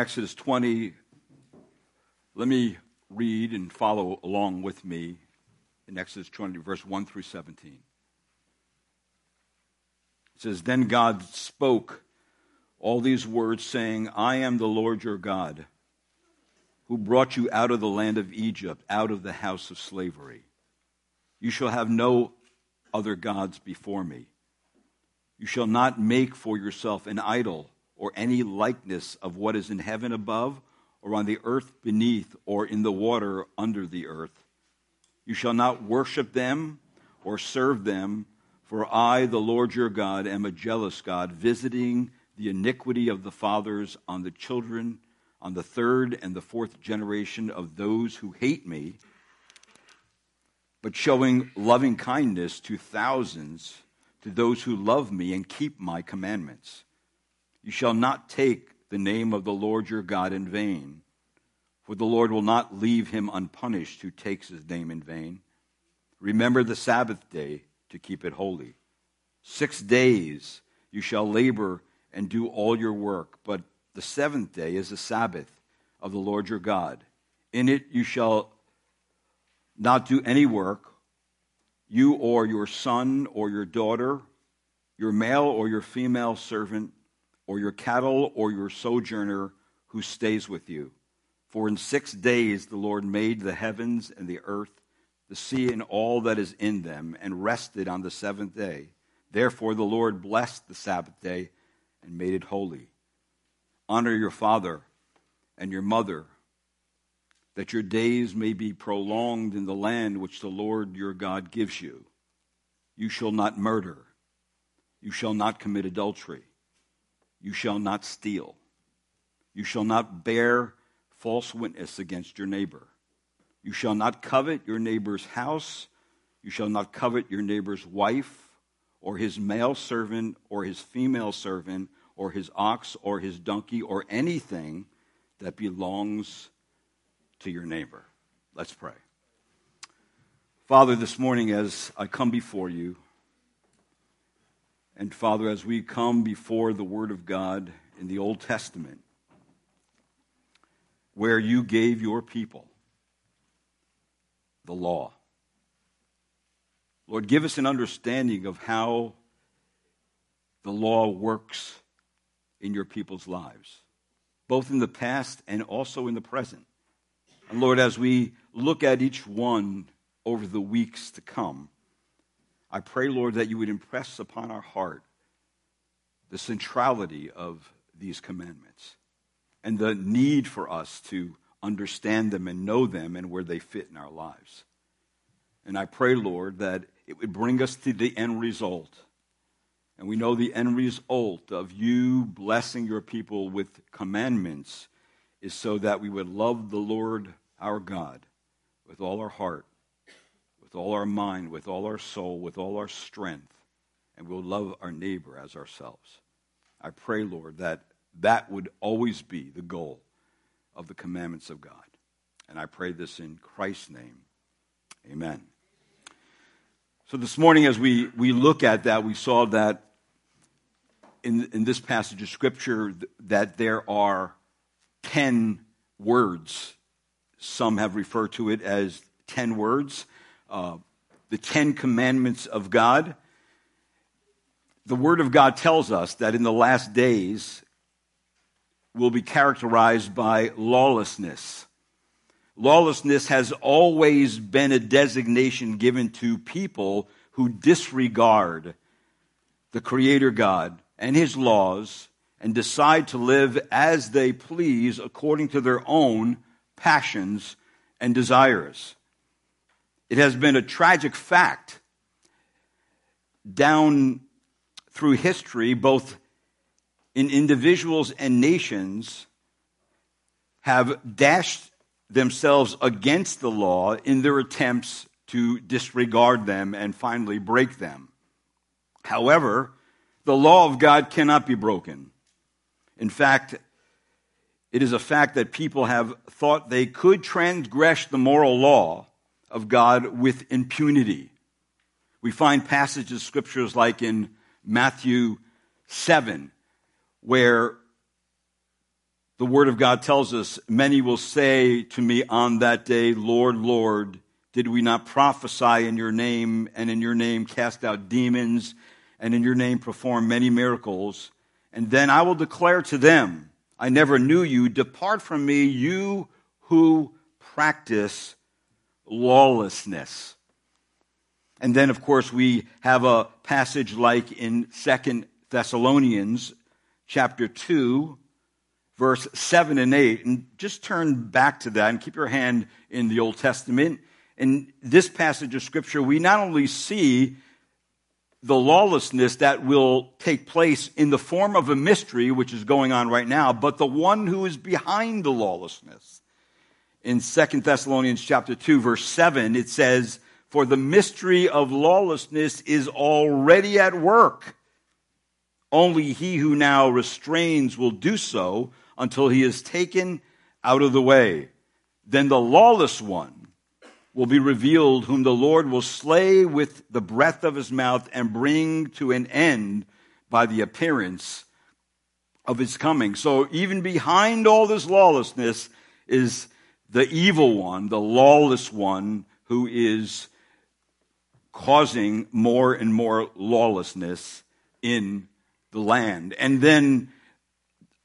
Exodus 20. Let me read and follow along with me in Exodus 20, verse 1 through 17. It says, Then God spoke all these words, saying, I am the Lord your God, who brought you out of the land of Egypt, out of the house of slavery. You shall have no other gods before me. You shall not make for yourself an idol or any likeness of what is in heaven above, or on the earth beneath, or in the water under the earth. You shall not worship them or serve them, for I, the Lord your God, am a jealous God, visiting the iniquity of the fathers on the children, on the third and the fourth generation of those who hate me, but showing loving kindness to thousands, to those who love me and keep my commandments. You shall not take the name of the Lord your God in vain, for the Lord will not leave him unpunished who takes his name in vain. Remember the Sabbath day to keep it holy. Six days you shall labor and do all your work, but the seventh day is the Sabbath of the Lord your God. In it you shall not do any work, you or your son or your daughter, your male or your female servant or your cattle, or your sojourner who stays with you. For in six days the Lord made the heavens and the earth, the sea and all that is in them, and rested on the seventh day. Therefore the Lord blessed the Sabbath day and made it holy. Honor your father and your mother, that your days may be prolonged in the land which the Lord your God gives you. You shall not murder. You shall not commit adultery. You shall not steal. You shall not bear false witness against your neighbor. You shall not covet your neighbor's house. You shall not covet your neighbor's wife, or his male servant, or his female servant, or his ox, or his donkey, or anything that belongs to your neighbor. Let's pray. Father, this morning as I come before you, and Father, as we come before the Word of God in the Old Testament, where you gave your people the law, Lord, give us an understanding of how the law works in your people's lives, both in the past and also in the present. And Lord, as we look at each one over the weeks to come, I pray, Lord, that you would impress upon our heart the centrality of these commandments and the need for us to understand them and know them and where they fit in our lives. And I pray, Lord, that it would bring us to the end result. And we know the end result of you blessing your people with commandments is so that we would love the Lord our God with all our heart with all our mind, with all our soul, with all our strength, and we'll love our neighbor as ourselves. I pray, Lord, that that would always be the goal of the commandments of God. And I pray this in Christ's name. Amen. So this morning, as we, we look at that, we saw that in, in this passage of Scripture that there are 10 words. Some have referred to it as 10 words uh, the Ten Commandments of God. The Word of God tells us that in the last days will be characterized by lawlessness. Lawlessness has always been a designation given to people who disregard the Creator God and His laws and decide to live as they please according to their own passions and desires. It has been a tragic fact down through history, both in individuals and nations, have dashed themselves against the law in their attempts to disregard them and finally break them. However, the law of God cannot be broken. In fact, it is a fact that people have thought they could transgress the moral law of God with impunity. We find passages, of scriptures like in Matthew 7, where The Word of God tells us, Many will say to me on that day, Lord, Lord, did we not prophesy in your name, and in your name cast out demons, and in your name perform many miracles? And then I will declare to them, I never knew you. Depart from me, you who practice lawlessness. And then, of course, we have a passage like in Second Thessalonians chapter 2, verse 7 and 8. And just turn back to that and keep your hand in the Old Testament. In this passage of Scripture, we not only see the lawlessness that will take place in the form of a mystery, which is going on right now, but the one who is behind the lawlessness. In Second Thessalonians chapter 2, verse 7, it says, For the mystery of lawlessness is already at work. Only he who now restrains will do so until he is taken out of the way. Then the lawless one will be revealed, whom the Lord will slay with the breath of his mouth and bring to an end by the appearance of his coming. So even behind all this lawlessness is the evil one, the lawless one, who is causing more and more lawlessness in the land. And then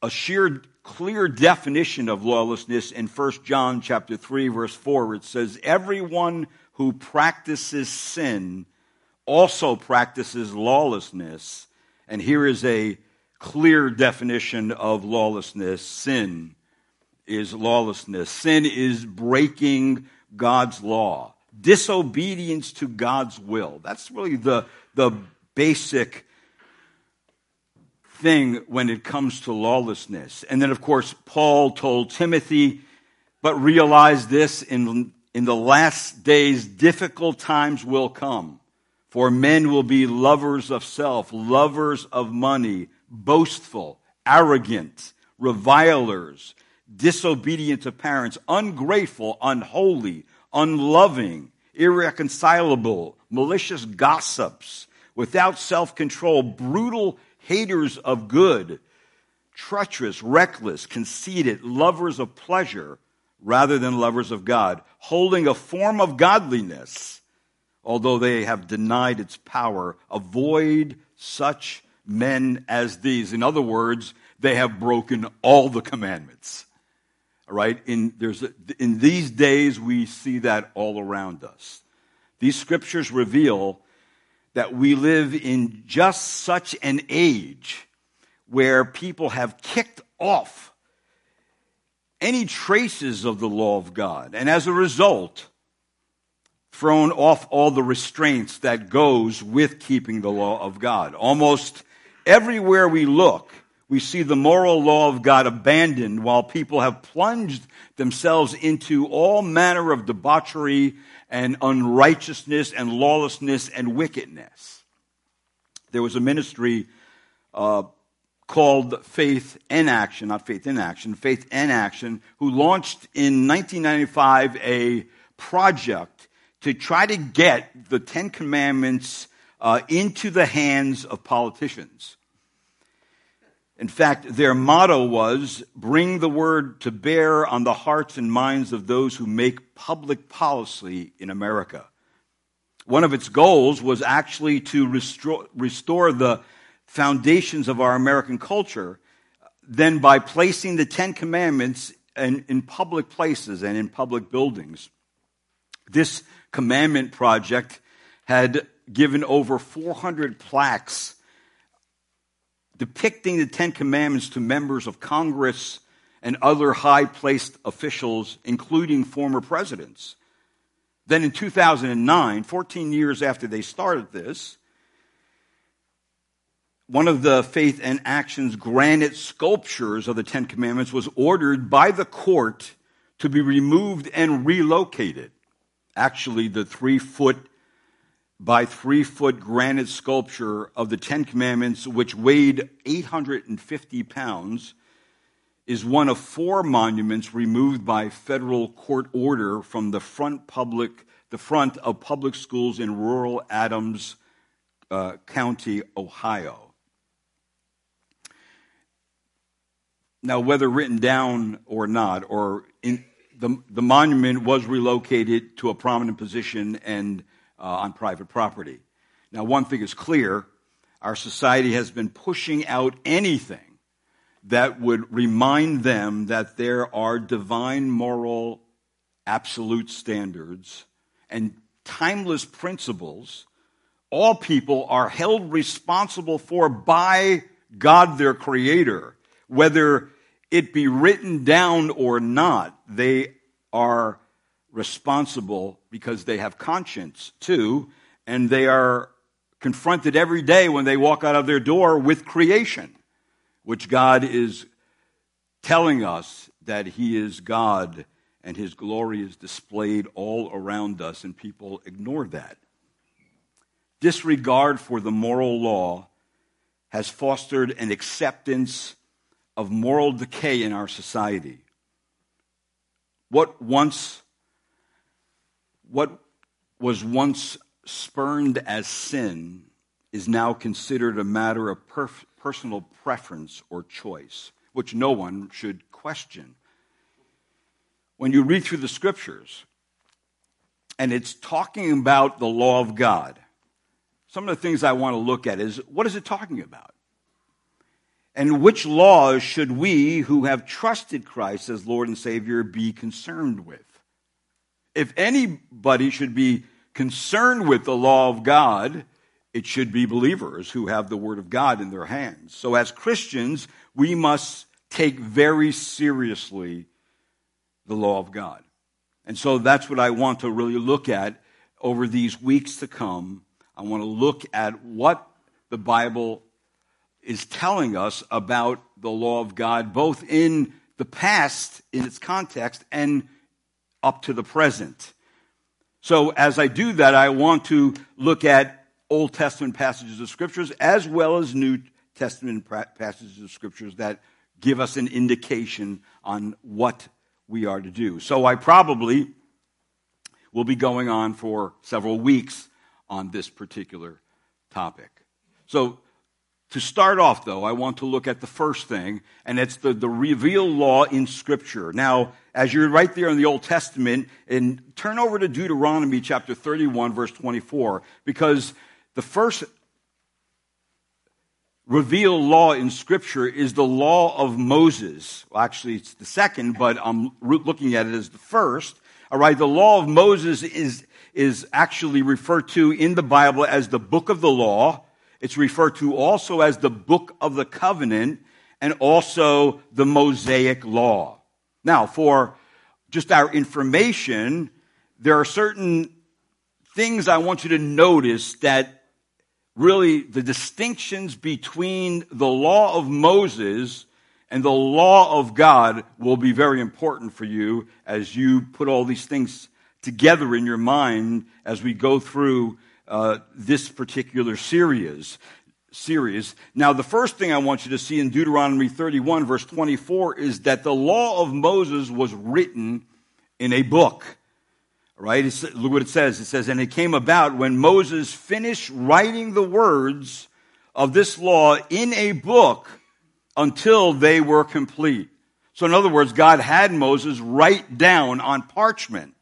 a sheer clear definition of lawlessness in 1 John chapter 3 verse 4 it says everyone who practices sin also practices lawlessness and here is a clear definition of lawlessness sin is lawlessness sin is breaking God's law disobedience to God's will that's really the the basic thing when it comes to lawlessness. And then, of course, Paul told Timothy, but realize this in, in the last days, difficult times will come. For men will be lovers of self, lovers of money, boastful, arrogant, revilers, disobedient to parents, ungrateful, unholy, unloving, irreconcilable, malicious gossips, without self control, brutal haters of good, treacherous, reckless, conceited, lovers of pleasure rather than lovers of God, holding a form of godliness, although they have denied its power. Avoid such men as these. In other words, they have broken all the commandments. All right? In, there's a, in these days, we see that all around us. These scriptures reveal that we live in just such an age where people have kicked off any traces of the law of God. And as a result, thrown off all the restraints that goes with keeping the law of God. Almost everywhere we look, we see the moral law of God abandoned while people have plunged themselves into all manner of debauchery and unrighteousness and lawlessness and wickedness. There was a ministry uh, called Faith in Action, not Faith in Action, Faith in Action, who launched in 1995 a project to try to get the Ten Commandments uh, into the hands of politicians. In fact, their motto was bring the word to bear on the hearts and minds of those who make public policy in America. One of its goals was actually to restore, restore the foundations of our American culture, then by placing the Ten Commandments in, in public places and in public buildings. This commandment project had given over 400 plaques depicting the Ten Commandments to members of Congress and other high placed officials, including former presidents. Then in 2009, 14 years after they started this, one of the Faith and Actions granite sculptures of the Ten Commandments was ordered by the court to be removed and relocated. Actually, the three foot by three foot granite sculpture of the Ten Commandments, which weighed 850 pounds, is one of four monuments removed by federal court order from the front public, the front of public schools in rural Adams uh, County, Ohio. Now, whether written down or not, or in, the, the monument was relocated to a prominent position and uh, on private property. Now, one thing is clear our society has been pushing out anything that would remind them that there are divine moral absolute standards and timeless principles all people are held responsible for by God their creator whether it be written down or not they are responsible because they have conscience too and they are confronted every day when they walk out of their door with creation, which God is telling us that He is God and His glory is displayed all around us, and people ignore that. Disregard for the moral law has fostered an acceptance of moral decay in our society. What once what was once spurned as sin is now considered a matter of perf- personal preference or choice, which no one should question. When you read through the scriptures, and it's talking about the law of God, some of the things I want to look at is what is it talking about? And which laws should we who have trusted Christ as Lord and Savior be concerned with? If anybody should be concerned with the law of God, it should be believers who have the Word of God in their hands. So, as Christians, we must take very seriously the law of God. And so that's what I want to really look at over these weeks to come. I want to look at what the Bible is telling us about the law of God, both in the past, in its context, and up to the present. So as I do that, I want to look at Old Testament passages of scriptures as well as New Testament passages of scriptures that give us an indication on what we are to do. So I probably will be going on for several weeks on this particular topic. So to start off, though, I want to look at the first thing, and it's the, the revealed law in Scripture. Now, as you're right there in the Old Testament, and turn over to Deuteronomy chapter 31, verse 24, because the first revealed law in Scripture is the law of Moses. Well, actually, it's the second, but I'm looking at it as the first. All right, the law of Moses is, is actually referred to in the Bible as the book of the law. It's referred to also as the book of the covenant and also the Mosaic law. Now, for just our information, there are certain things I want you to notice that really the distinctions between the law of Moses and the law of God will be very important for you as you put all these things together in your mind as we go through uh, this particular series. Series. Now, the first thing I want you to see in Deuteronomy 31, verse 24, is that the law of Moses was written in a book. Right? It's, look what it says. It says, And it came about when Moses finished writing the words of this law in a book until they were complete. So, in other words, God had Moses write down on parchment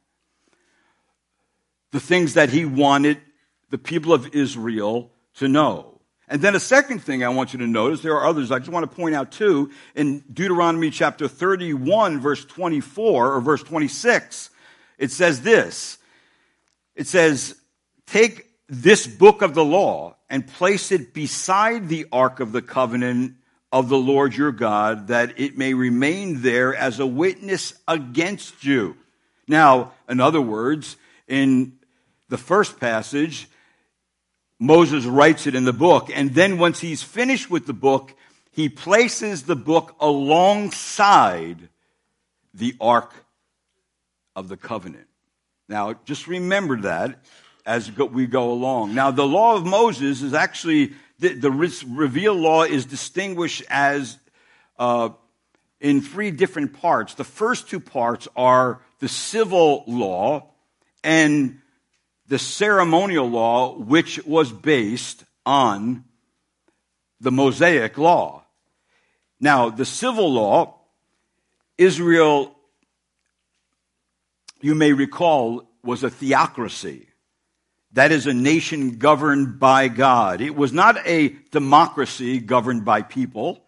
the things that he wanted the people of Israel to know. And then a second thing I want you to notice, there are others I just want to point out too, in Deuteronomy chapter 31, verse 24 or verse 26, it says this. It says, take this book of the law and place it beside the ark of the covenant of the Lord your God, that it may remain there as a witness against you. Now, in other words, in the first passage, Moses writes it in the book. And then once he's finished with the book, he places the book alongside the Ark of the Covenant. Now, just remember that as we go along. Now, the law of Moses is actually, the, the revealed law is distinguished as uh, in three different parts. The first two parts are the civil law and the ceremonial law, which was based on the Mosaic law. Now, the civil law, Israel, you may recall, was a theocracy. That is a nation governed by God. It was not a democracy governed by people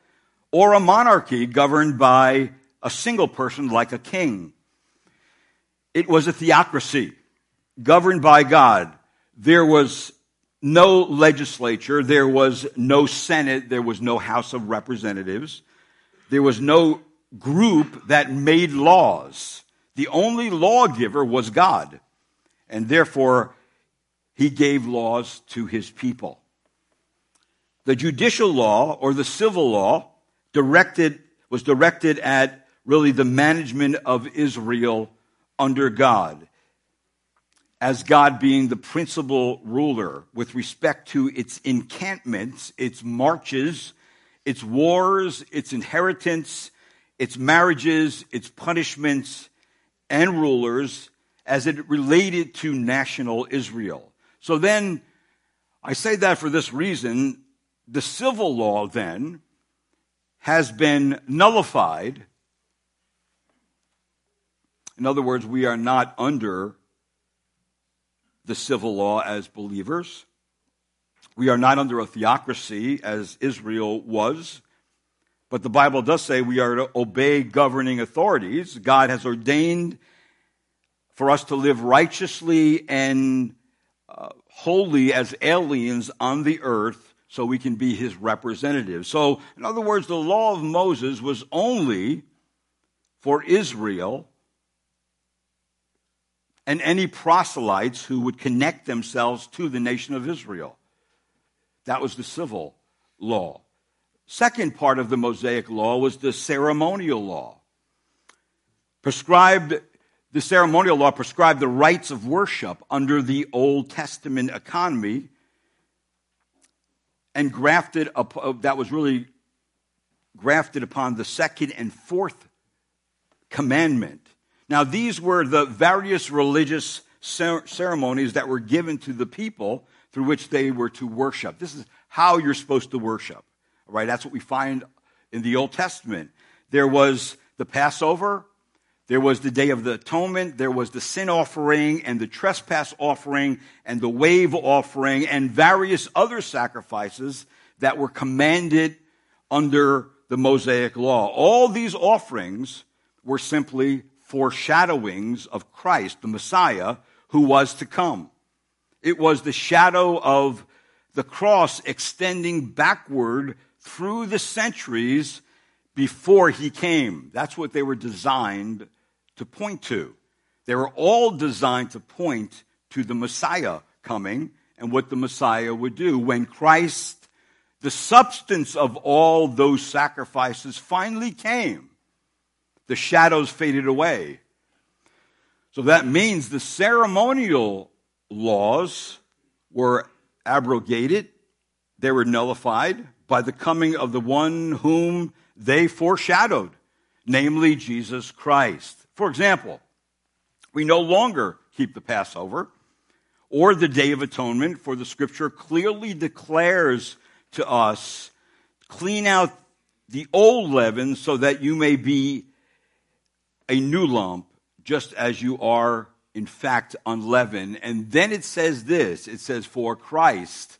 or a monarchy governed by a single person like a king. It was a theocracy governed by God. There was no legislature, there was no Senate, there was no House of Representatives, there was no group that made laws. The only lawgiver was God, and therefore he gave laws to his people. The judicial law or the civil law directed, was directed at really the management of Israel under God as God being the principal ruler with respect to its encampments, its marches, its wars, its inheritance, its marriages, its punishments, and rulers as it related to national Israel. So then, I say that for this reason, the civil law then has been nullified. In other words, we are not under the civil law as believers. We are not under a theocracy as Israel was. But the Bible does say we are to obey governing authorities. God has ordained for us to live righteously and uh, holy as aliens on the earth so we can be his representatives. So, in other words, the law of Moses was only for Israel and any proselytes who would connect themselves to the nation of Israel. That was the civil law. Second part of the Mosaic law was the ceremonial law. Prescribed, the ceremonial law prescribed the rites of worship under the Old Testament economy and grafted up, uh, that was really grafted upon the second and fourth commandment now, these were the various religious ceremonies that were given to the people through which they were to worship. This is how you're supposed to worship. Right? That's what we find in the Old Testament. There was the Passover, there was the Day of the Atonement, there was the sin offering and the trespass offering and the wave offering and various other sacrifices that were commanded under the Mosaic law. All these offerings were simply foreshadowings of Christ, the Messiah, who was to come. It was the shadow of the cross extending backward through the centuries before he came. That's what they were designed to point to. They were all designed to point to the Messiah coming and what the Messiah would do when Christ, the substance of all those sacrifices, finally came the shadows faded away. So that means the ceremonial laws were abrogated, they were nullified by the coming of the one whom they foreshadowed, namely Jesus Christ. For example, we no longer keep the Passover or the Day of Atonement, for the scripture clearly declares to us clean out the old leaven so that you may be a new lump, just as you are, in fact, unleavened. And then it says this it says, For Christ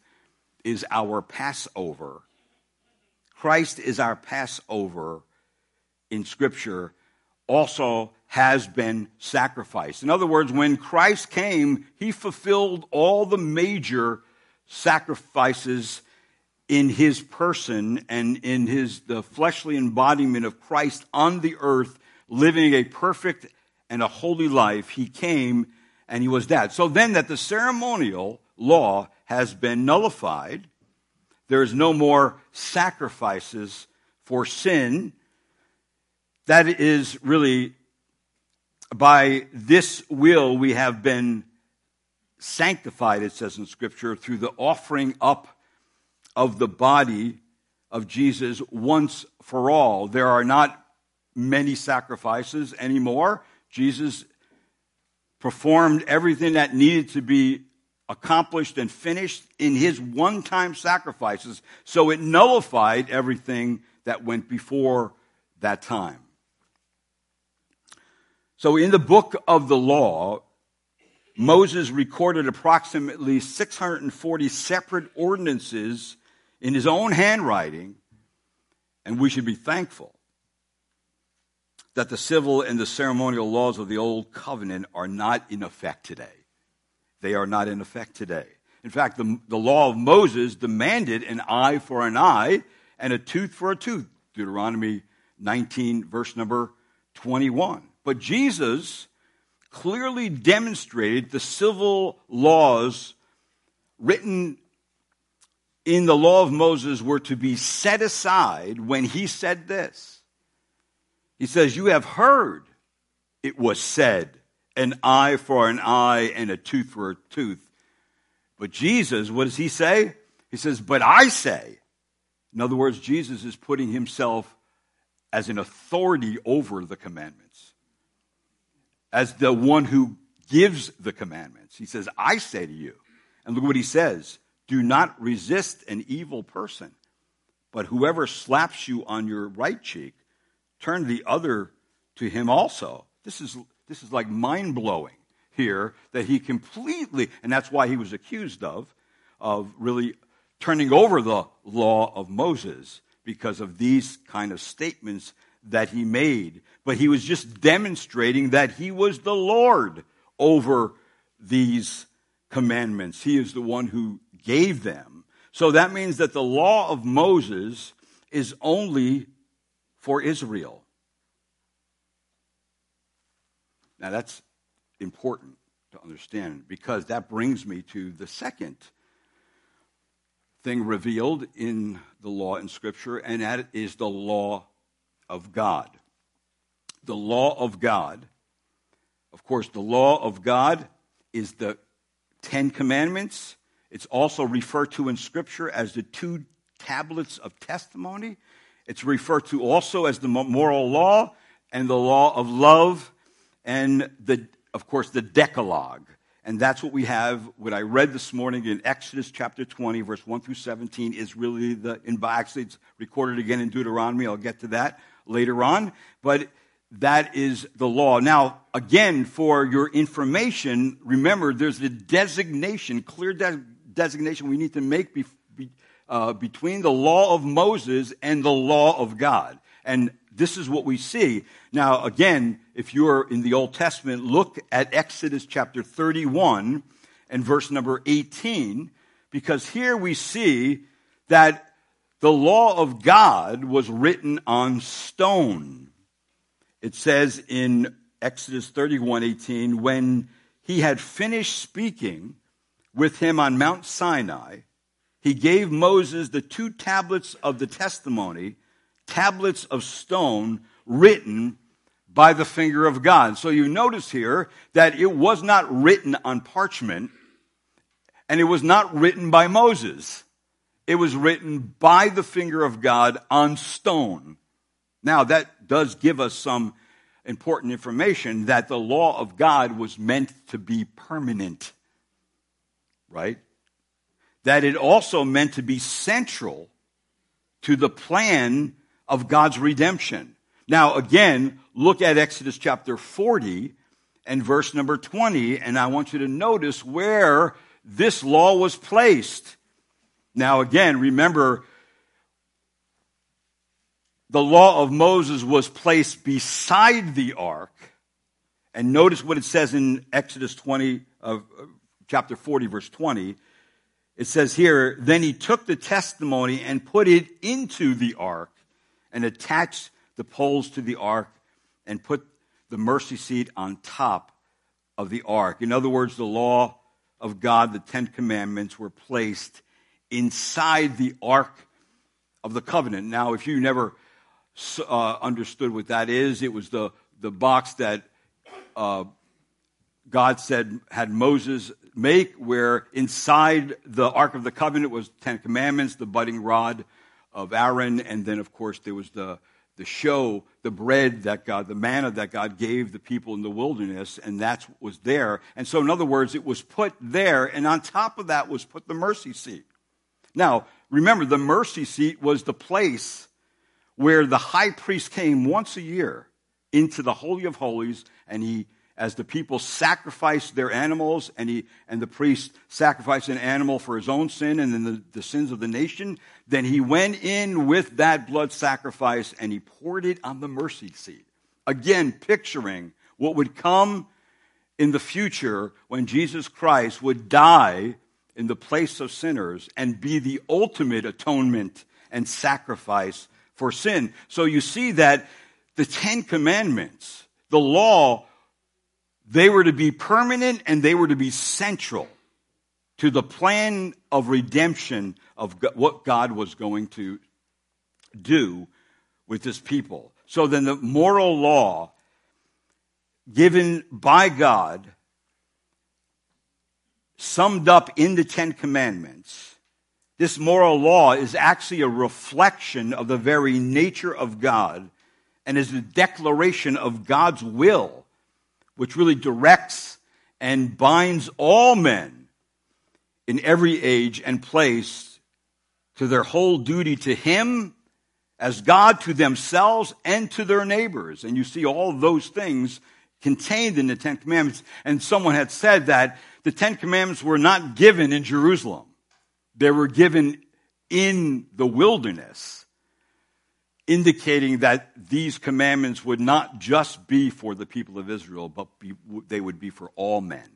is our Passover. Christ is our Passover in Scripture, also has been sacrificed. In other words, when Christ came, he fulfilled all the major sacrifices in his person and in his the fleshly embodiment of Christ on the earth living a perfect and a holy life, he came and he was that. So then that the ceremonial law has been nullified, there is no more sacrifices for sin. That is really by this will we have been sanctified, it says in Scripture, through the offering up of the body of Jesus once for all. There are not many sacrifices anymore. Jesus performed everything that needed to be accomplished and finished in his one time sacrifices. So it nullified everything that went before that time. So in the book of the law, Moses recorded approximately 640 separate ordinances in his own handwriting, and we should be thankful that the civil and the ceremonial laws of the old covenant are not in effect today. They are not in effect today. In fact, the, the law of Moses demanded an eye for an eye and a tooth for a tooth. Deuteronomy 19, verse number 21. But Jesus clearly demonstrated the civil laws written in the law of Moses were to be set aside when he said this. He says, You have heard it was said, an eye for an eye and a tooth for a tooth. But Jesus, what does he say? He says, But I say. In other words, Jesus is putting himself as an authority over the commandments, as the one who gives the commandments. He says, I say to you. And look what he says do not resist an evil person, but whoever slaps you on your right cheek, turn the other to him also. This is, this is like mind blowing here that he completely, and that's why he was accused of, of really turning over the law of Moses because of these kind of statements that he made. But he was just demonstrating that he was the Lord over these commandments. He is the one who gave them. So that means that the law of Moses is only for Israel. Now that's important to understand because that brings me to the second thing revealed in the law in Scripture, and that is the law of God. The law of God. Of course, the law of God is the Ten Commandments. It's also referred to in Scripture as the two tablets of testimony. It's referred to also as the moral law and the law of love and the, of course, the Decalogue. And that's what we have. What I read this morning in Exodus chapter 20, verse 1 through 17, is really the, actually, it's recorded again in Deuteronomy. I'll get to that later on. But that is the law. Now, again, for your information, remember there's a designation, clear de- designation we need to make be- be, uh, between the law of Moses and the law of God. And this is what we see. Now, again, if you're in the Old Testament, look at Exodus chapter 31 and verse number 18, because here we see that the law of God was written on stone. It says in Exodus 31 18, when he had finished speaking with him on Mount Sinai, he gave Moses the two tablets of the testimony tablets of stone written by the finger of God. So you notice here that it was not written on parchment and it was not written by Moses. It was written by the finger of God on stone. Now that does give us some important information that the law of God was meant to be permanent. Right? That it also meant to be central to the plan of God's redemption. Now, again, look at Exodus chapter 40 and verse number 20, and I want you to notice where this law was placed. Now, again, remember, the law of Moses was placed beside the ark. And notice what it says in Exodus 20, uh, chapter 40, verse 20. It says here, Then he took the testimony and put it into the ark and attached the poles to the ark and put the mercy seat on top of the ark. In other words, the law of God, the Ten Commandments, were placed inside the ark of the covenant. Now, if you never uh, understood what that is, it was the, the box that uh, God said had Moses make, where inside the ark of the covenant was Ten Commandments, the budding rod, of Aaron, and then, of course, there was the, the show, the bread that God, the manna that God gave the people in the wilderness, and that was there. And so, in other words, it was put there, and on top of that was put the mercy seat. Now, remember, the mercy seat was the place where the high priest came once a year into the Holy of Holies and he as the people sacrificed their animals and he and the priest sacrificed an animal for his own sin and then the, the, sins of the nation then he went in with that blood sacrifice and he poured it on the mercy seat. Again picturing what would come in the future when jesus christ would die in the place of sinners and be the ultimate atonement and sacrifice for sin. So you see that the ten commandments the law they were to be permanent and they were to be central to the plan of redemption of what God was going to do with his people. So then the moral law given by God, summed up in the Ten Commandments, this moral law is actually a reflection of the very nature of God and is a declaration of God's will which really directs and binds all men in every age and place to their whole duty to Him as God, to themselves, and to their neighbors. And you see all those things contained in the Ten Commandments. And someone had said that the Ten Commandments were not given in Jerusalem, they were given in the wilderness indicating that these commandments would not just be for the people of Israel, but be, they would be for all men,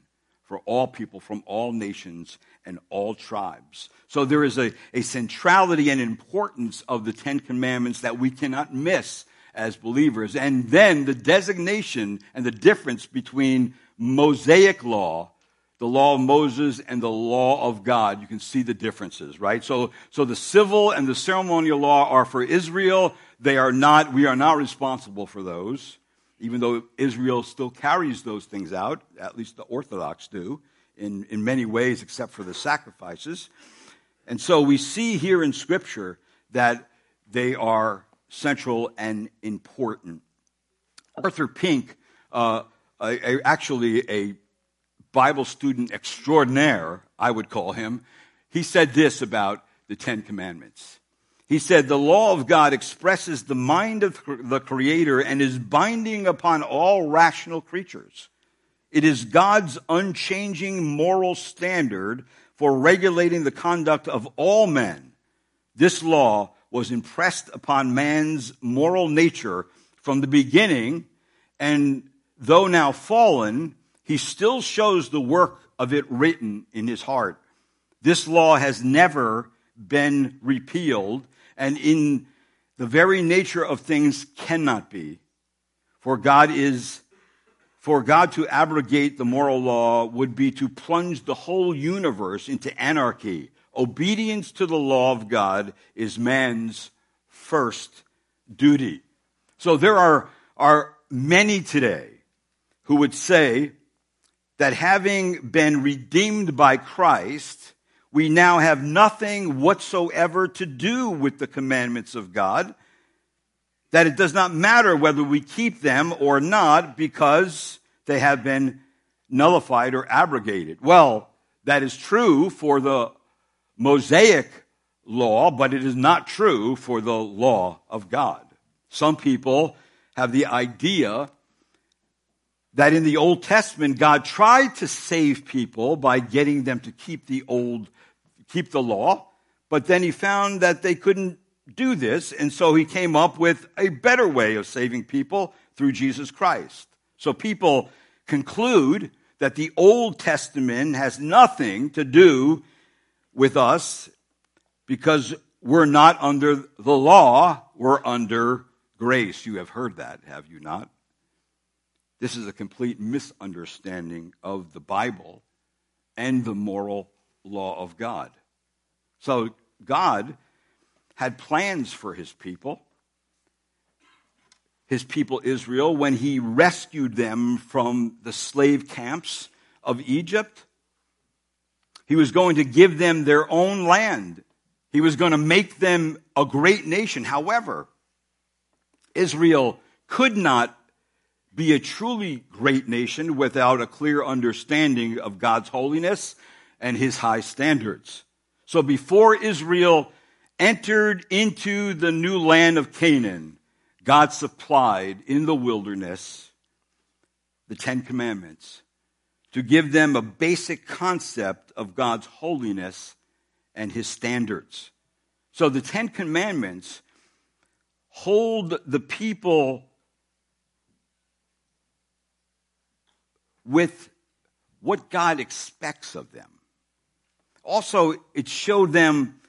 for all people from all nations and all tribes. So there is a, a centrality and importance of the Ten Commandments that we cannot miss as believers. And then the designation and the difference between Mosaic law the law of Moses and the law of God. You can see the differences, right? So, so the civil and the ceremonial law are for Israel. They are not, we are not responsible for those, even though Israel still carries those things out, at least the Orthodox do, in, in many ways, except for the sacrifices. And so we see here in Scripture that they are central and important. Arthur Pink, uh, a, a, actually a Bible student extraordinaire, I would call him, he said this about the Ten Commandments. He said, The law of God expresses the mind of the Creator and is binding upon all rational creatures. It is God's unchanging moral standard for regulating the conduct of all men. This law was impressed upon man's moral nature from the beginning, and though now fallen, he still shows the work of it written in his heart. This law has never been repealed, and in the very nature of things cannot be. For God is, for God to abrogate the moral law would be to plunge the whole universe into anarchy. Obedience to the law of God is man's first duty. So there are, are many today who would say that having been redeemed by Christ, we now have nothing whatsoever to do with the commandments of God, that it does not matter whether we keep them or not because they have been nullified or abrogated. Well, that is true for the Mosaic law, but it is not true for the law of God. Some people have the idea that in the Old Testament, God tried to save people by getting them to keep the old, keep the law, but then he found that they couldn't do this, and so he came up with a better way of saving people through Jesus Christ. So people conclude that the Old Testament has nothing to do with us because we're not under the law, we're under grace. You have heard that, have you not? This is a complete misunderstanding of the Bible and the moral law of God. So, God had plans for his people, his people Israel, when he rescued them from the slave camps of Egypt. He was going to give them their own land. He was going to make them a great nation. However, Israel could not be a truly great nation without a clear understanding of God's holiness and his high standards. So before Israel entered into the new land of Canaan, God supplied in the wilderness the Ten Commandments to give them a basic concept of God's holiness and his standards. So the Ten Commandments hold the people with what God expects of them. Also, it showed them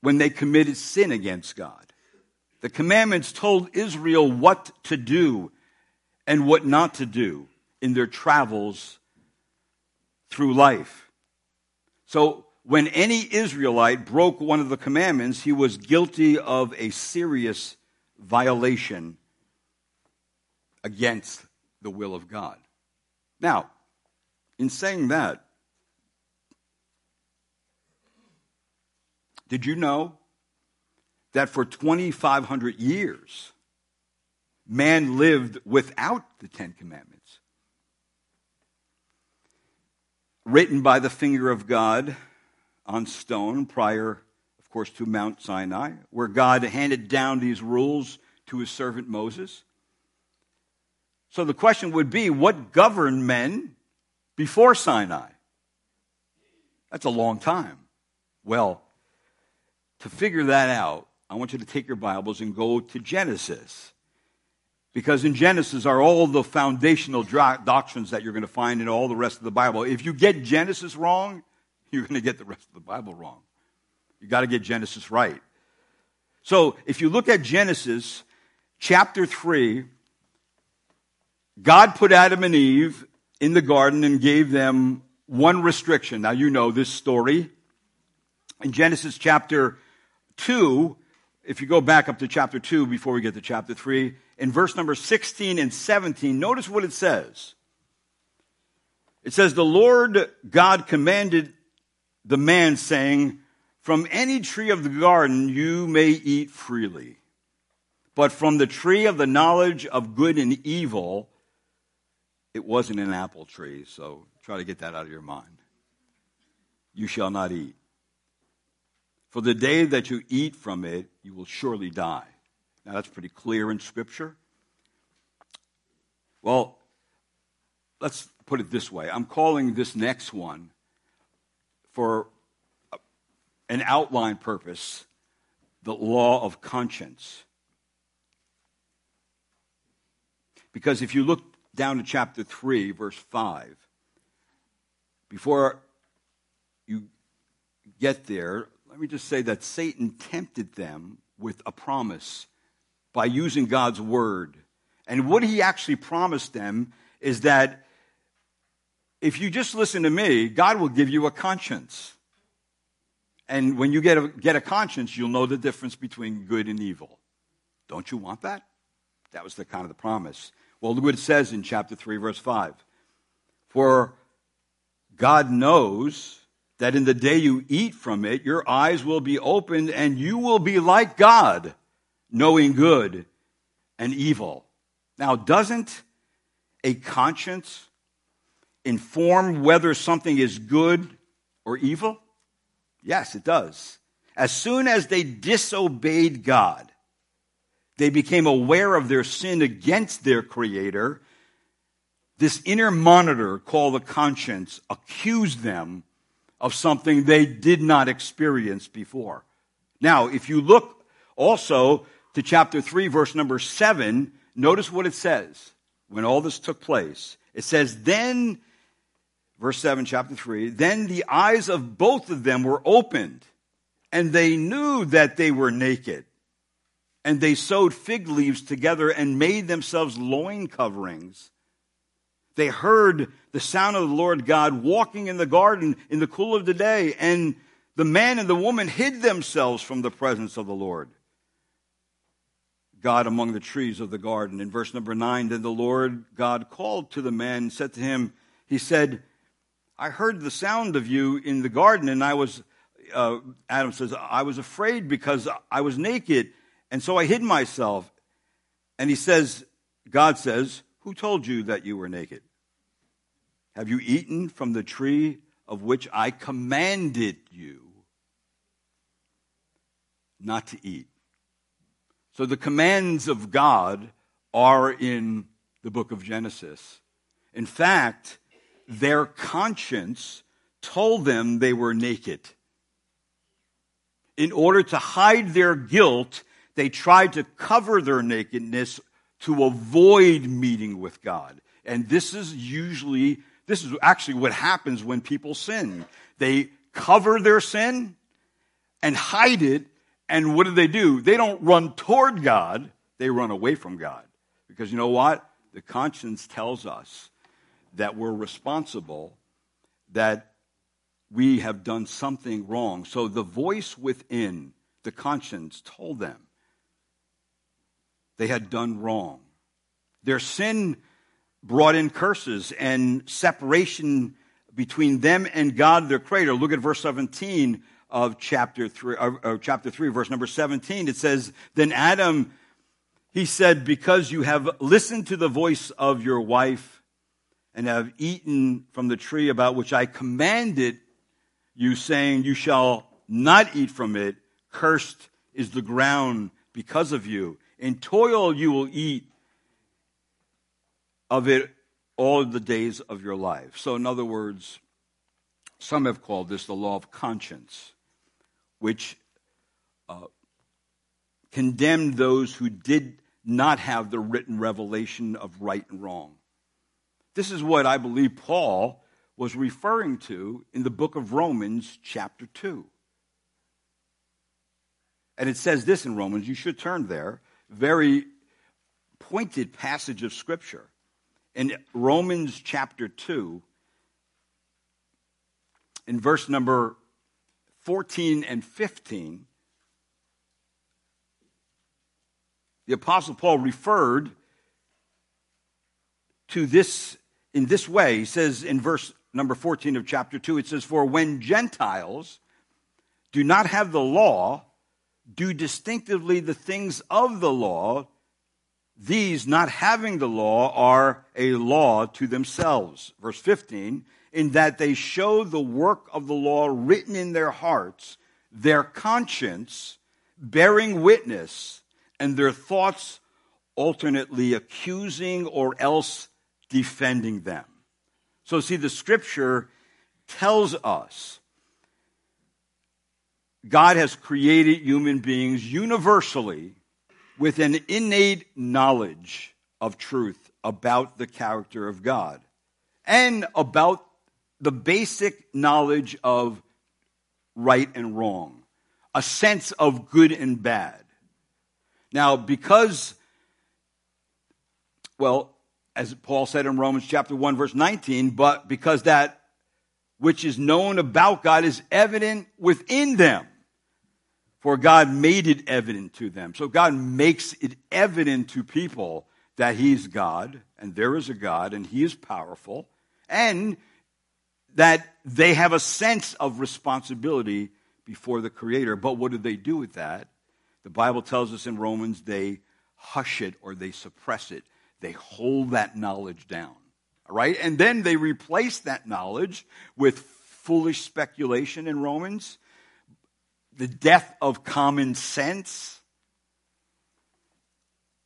when they committed sin against God. The commandments told Israel what to do and what not to do in their travels through life. So, when any Israelite broke one of the commandments, he was guilty of a serious violation against the will of God. Now, in saying that, did you know that for 2,500 years, man lived without the Ten Commandments? Written by the finger of God on stone prior, of course, to Mount Sinai, where God handed down these rules to his servant Moses. So the question would be what governed men before Sinai? That's a long time. Well, to figure that out, I want you to take your Bibles and go to Genesis. Because in Genesis are all the foundational doctrines that you're going to find in all the rest of the Bible. If you get Genesis wrong, you're going to get the rest of the Bible wrong. You've got to get Genesis right. So if you look at Genesis chapter 3, God put Adam and Eve in the garden and gave them one restriction. Now, you know this story. In Genesis chapter 2, if you go back up to chapter 2 before we get to chapter 3, in verse number 16 and 17, notice what it says. It says, The Lord God commanded the man, saying, From any tree of the garden you may eat freely, but from the tree of the knowledge of good and evil, it wasn't an apple tree, so try to get that out of your mind. You shall not eat. For the day that you eat from it, you will surely die. Now, that's pretty clear in Scripture. Well, let's put it this way I'm calling this next one for an outline purpose the law of conscience. Because if you look down to chapter 3, verse 5. Before you get there, let me just say that Satan tempted them with a promise by using God's word. And what he actually promised them is that if you just listen to me, God will give you a conscience. And when you get a, get a conscience, you'll know the difference between good and evil. Don't you want that? That was the kind of the promise. Well, look what it says in chapter 3, verse 5. For God knows that in the day you eat from it, your eyes will be opened and you will be like God, knowing good and evil. Now, doesn't a conscience inform whether something is good or evil? Yes, it does. As soon as they disobeyed God, they became aware of their sin against their Creator, this inner monitor called the conscience accused them of something they did not experience before. Now, if you look also to chapter 3, verse number 7, notice what it says when all this took place. It says, Then, verse 7, chapter 3, then the eyes of both of them were opened, and they knew that they were naked and they sewed fig leaves together and made themselves loin coverings. They heard the sound of the Lord God walking in the garden in the cool of the day, and the man and the woman hid themselves from the presence of the Lord. God among the trees of the garden. In verse number nine, then the Lord God called to the man and said to him, He said, I heard the sound of you in the garden, and I was, uh, Adam says, I was afraid because I was naked and so I hid myself. And he says, God says, Who told you that you were naked? Have you eaten from the tree of which I commanded you? not to eat. So the commands of God are in the book of Genesis. In fact, their conscience told them they were naked. In order to hide their guilt, they tried to cover their nakedness to avoid meeting with God. And this is usually, this is actually what happens when people sin. They cover their sin and hide it. And what do they do? They don't run toward God, they run away from God. Because you know what? The conscience tells us that we're responsible, that we have done something wrong. So the voice within, the conscience, told them they had done wrong. Their sin brought in curses and separation between them and God, their creator. Look at verse 17 of chapter 3, or chapter 3, verse number 17. It says, Then Adam, he said, Because you have listened to the voice of your wife and have eaten from the tree about which I commanded you, saying, You shall not eat from it, cursed is the ground because of you. In toil you will eat of it all the days of your life. So, in other words, some have called this the law of conscience, which uh, condemned those who did not have the written revelation of right and wrong. This is what I believe Paul was referring to in the book of Romans, chapter 2. And it says this in Romans, you should turn there, very pointed passage of Scripture. In Romans chapter 2, in verse number 14 and 15, the Apostle Paul referred to this in this way. He says in verse number 14 of chapter 2, it says, For when Gentiles do not have the law, do distinctively the things of the law, these not having the law are a law to themselves. Verse 15, in that they show the work of the law written in their hearts, their conscience bearing witness, and their thoughts alternately accusing or else defending them. So, see, the scripture tells us God has created human beings universally with an innate knowledge of truth about the character of God and about the basic knowledge of right and wrong, a sense of good and bad. Now, because, well, as Paul said in Romans chapter 1, verse 19, but because that which is known about God is evident within them. For God made it evident to them. So God makes it evident to people that He's God, and there is a God, and He is powerful, and that they have a sense of responsibility before the Creator. But what do they do with that? The Bible tells us in Romans they hush it or they suppress it. They hold that knowledge down. Right? And then they replace that knowledge with foolish speculation in Romans, the death of common sense,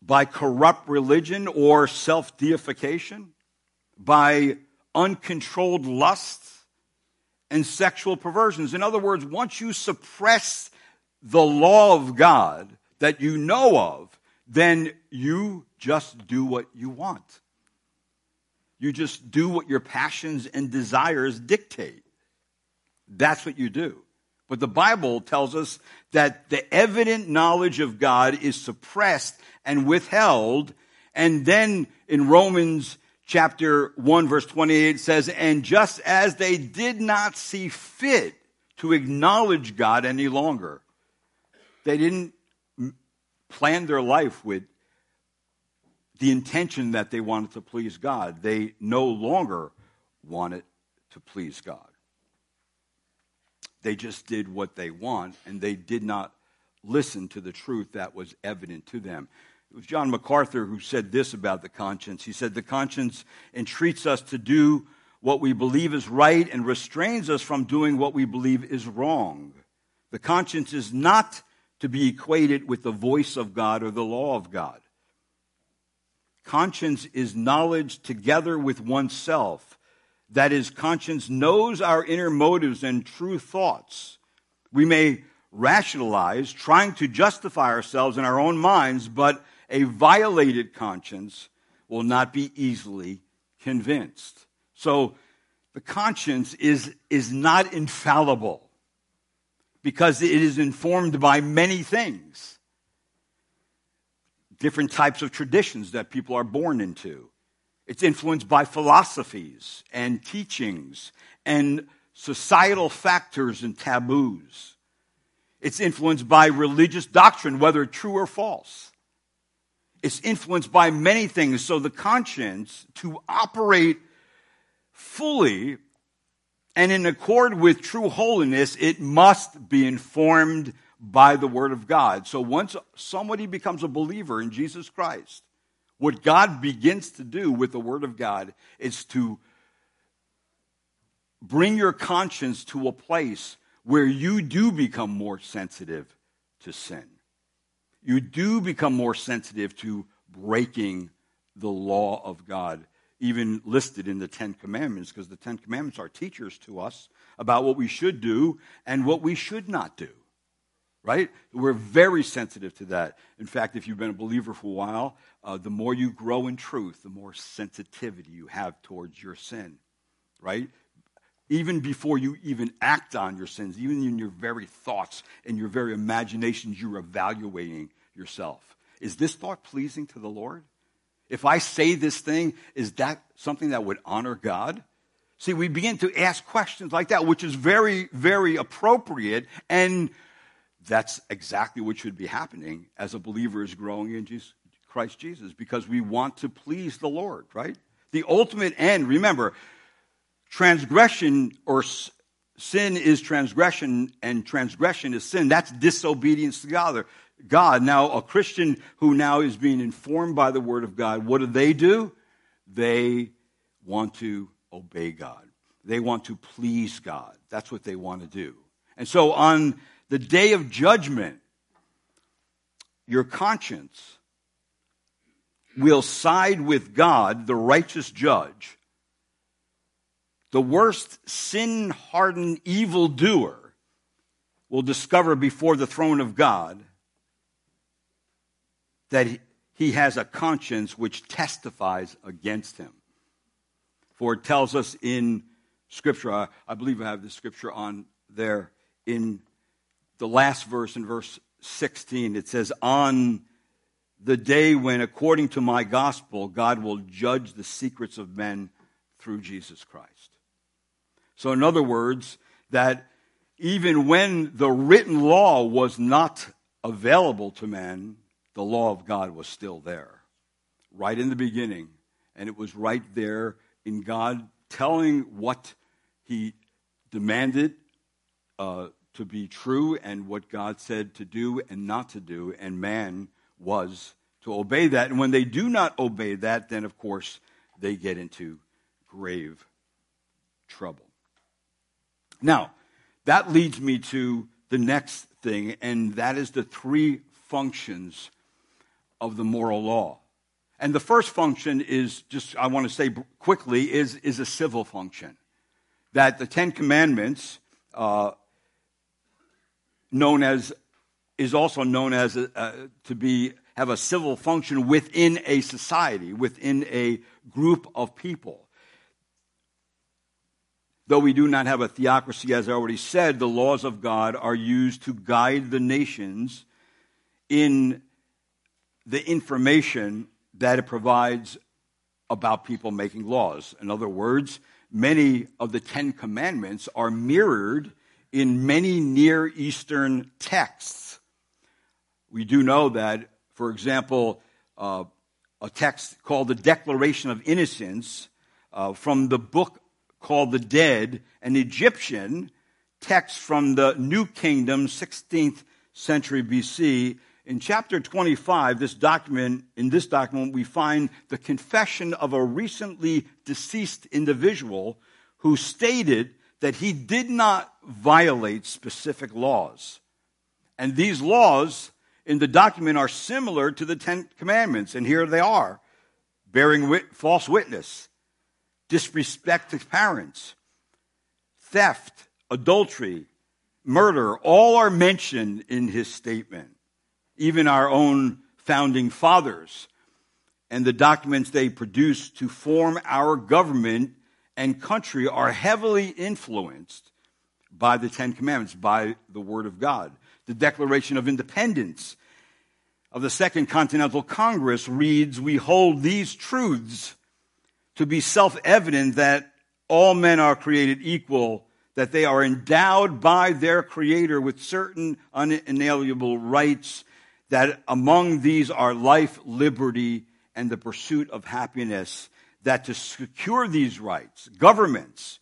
by corrupt religion or self deification, by uncontrolled lusts and sexual perversions. In other words, once you suppress the law of God that you know of, then you just do what you want. You just do what your passions and desires dictate. That's what you do. But the Bible tells us that the evident knowledge of God is suppressed and withheld. And then in Romans chapter 1 verse 28 says, and just as they did not see fit to acknowledge God any longer, they didn't plan their life with the intention that they wanted to please God. They no longer wanted to please God. They just did what they want and they did not listen to the truth that was evident to them. It was John MacArthur who said this about the conscience. He said, The conscience entreats us to do what we believe is right and restrains us from doing what we believe is wrong. The conscience is not to be equated with the voice of God or the law of God. Conscience is knowledge together with oneself. That is, conscience knows our inner motives and true thoughts. We may rationalize, trying to justify ourselves in our own minds, but a violated conscience will not be easily convinced. So the conscience is, is not infallible because it is informed by many things. Different types of traditions that people are born into. It's influenced by philosophies and teachings and societal factors and taboos. It's influenced by religious doctrine, whether true or false. It's influenced by many things. So the conscience, to operate fully and in accord with true holiness, it must be informed by the Word of God. So once somebody becomes a believer in Jesus Christ, what God begins to do with the Word of God is to bring your conscience to a place where you do become more sensitive to sin. You do become more sensitive to breaking the law of God even listed in the Ten Commandments, because the Ten Commandments are teachers to us about what we should do and what we should not do. Right? We're very sensitive to that. In fact, if you've been a believer for a while, uh, the more you grow in truth, the more sensitivity you have towards your sin. Right? Even before you even act on your sins, even in your very thoughts and your very imaginations, you're evaluating yourself. Is this thought pleasing to the Lord? If I say this thing, is that something that would honor God? See, we begin to ask questions like that, which is very, very appropriate. And that's exactly what should be happening as a believer is growing in Jesus, Christ Jesus, because we want to please the Lord, right? The ultimate end, remember, transgression or sin is transgression, and transgression is sin. That's disobedience to God. Now, a Christian who now is being informed by the Word of God, what do they do? They want to obey God. They want to please God. That's what they want to do. And so on the day of judgment, your conscience will side with God, the righteous judge. The worst sin hardened evildoer will discover before the throne of God that he has a conscience which testifies against him. For it tells us in Scripture, I, believe I have the Scripture on there in the last verse, in verse 16, it says, On the day when, according to my gospel, God will judge the secrets of men through Jesus Christ. So, in other words, that even when the written law was not available to men, the law of God was still there, right in the beginning. And it was right there in God telling what He demanded uh, to be true and what God said to do and not to do. And man was to obey that. And when they do not obey that, then of course they get into grave trouble. Now, that leads me to the next thing, and that is the three functions of the moral law. And the first function is just, I want to say quickly, is, is a civil function. That the Ten Commandments, uh, known as, is also known as uh, to be, have a civil function within a society, within a group of people. Though we do not have a theocracy, as I already said, the laws of God are used to guide the nations in the information that it provides about people making laws. In other words, many of the Ten Commandments are mirrored in many Near Eastern texts. We do know that, for example, uh, a text called the Declaration of Innocence uh, from the book called The Dead, an Egyptian text from the New Kingdom, 16th century BC, in chapter 25, this document, in this document, we find the confession of a recently deceased individual who stated that he did not violate specific laws And these laws in the document are similar to the Ten Commandments, and here they are bearing wit- false witness, disrespect to parents, theft, adultery, murder, all are mentioned in his statement. Even our own founding fathers and the documents they produced to form our government and country are heavily influenced by the Ten Commandments, by the Word of God. The Declaration of Independence of the Second Continental Congress reads, We hold these truths to be self evident that all men are created equal, that they are endowed by their Creator with certain unalienable rights, that among these are life, liberty, and the pursuit of happiness, that to secure these rights, governments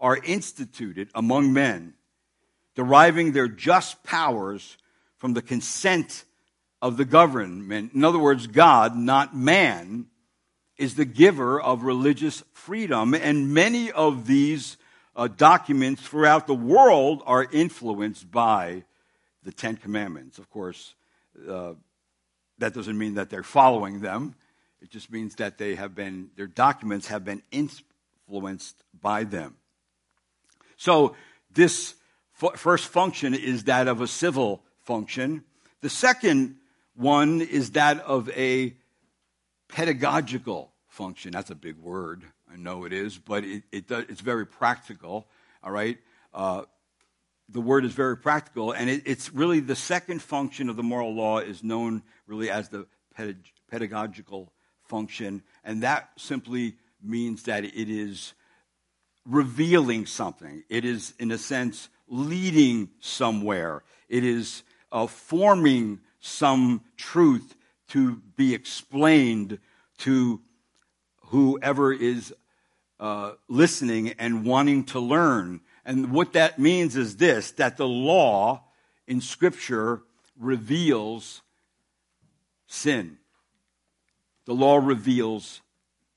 are instituted among men, deriving their just powers from the consent of the government. In other words, God, not man, is the giver of religious freedom, and many of these uh, documents throughout the world are influenced by the Ten Commandments. Of course, uh, that doesn't mean that they're following them. It just means that they have been, their documents have been influenced by them. So this f- first function is that of a civil function. The second one is that of a pedagogical function. That's a big word. I know it is, but it, it does, it's very practical. All right. Uh, the word is very practical, and it, it's really the second function of the moral law is known really as the pedagogical function, and that simply means that it is revealing something. It is, in a sense, leading somewhere. It is uh, forming some truth to be explained to whoever is uh, listening and wanting to learn. And what that means is this that the law in Scripture reveals sin. The law reveals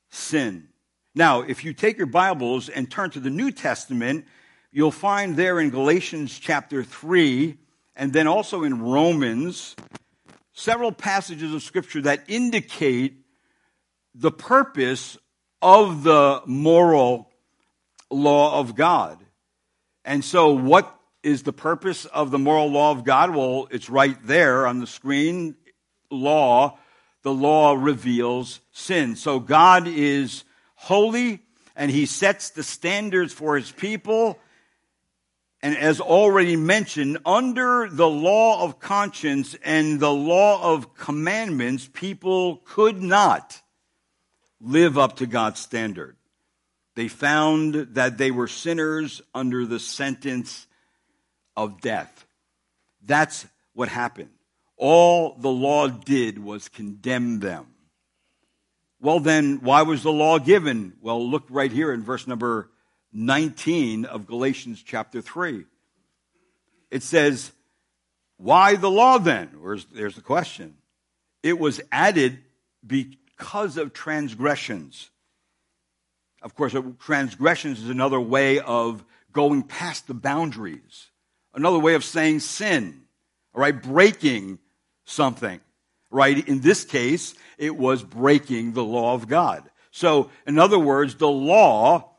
sin. Now, if you take your Bibles and turn to the New Testament, you'll find there in Galatians chapter 3 and then also in Romans several passages of Scripture that indicate the purpose of the moral law of God. And so, what is the purpose of the moral law of God? Well, it's right there on the screen. Law, the law reveals sin. So, God is holy and He sets the standards for His people. And as already mentioned, under the law of conscience and the law of commandments, people could not live up to God's standard. They found that they were sinners under the sentence of death. That's what happened. All the law did was condemn them. Well, then, why was the law given? Well, look right here in verse number 19 of Galatians chapter 3. It says, Why the law then? Where's, there's the question. It was added because of transgressions. Of course, transgressions is another way of going past the boundaries, another way of saying sin, all right, breaking something, right? In this case, it was breaking the law of God. So, in other words, the law,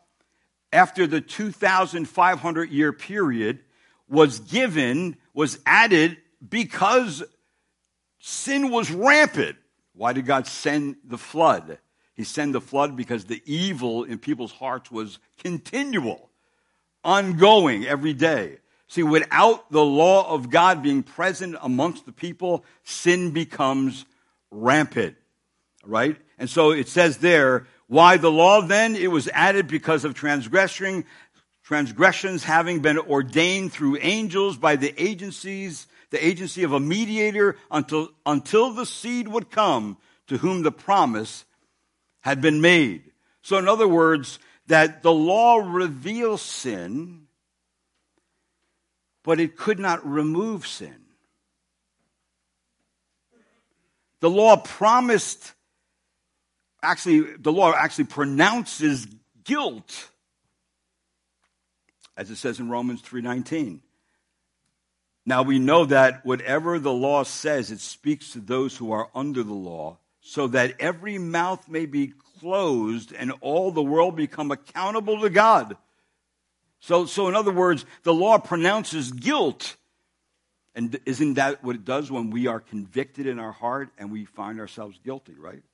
after the 2,500 year period, was given, was added because sin was rampant. Why did God send the flood? He sent the flood because the evil in people's hearts was continual, ongoing every day. See, without the law of God being present amongst the people, sin becomes rampant, right? And so it says there, why the law then? It was added because of transgressing, transgressions having been ordained through angels by the agencies, the agency of a mediator until, until the seed would come to whom the promise had been made. So in other words, that the law reveals sin, but it could not remove sin. The law promised, actually, the law actually pronounces guilt, as it says in Romans 3.19. Now we know that whatever the law says, it speaks to those who are under the law, so that every mouth may be closed and all the world become accountable to God. So, so in other words, the law pronounces guilt. And isn't that what it does when we are convicted in our heart and we find ourselves guilty, right?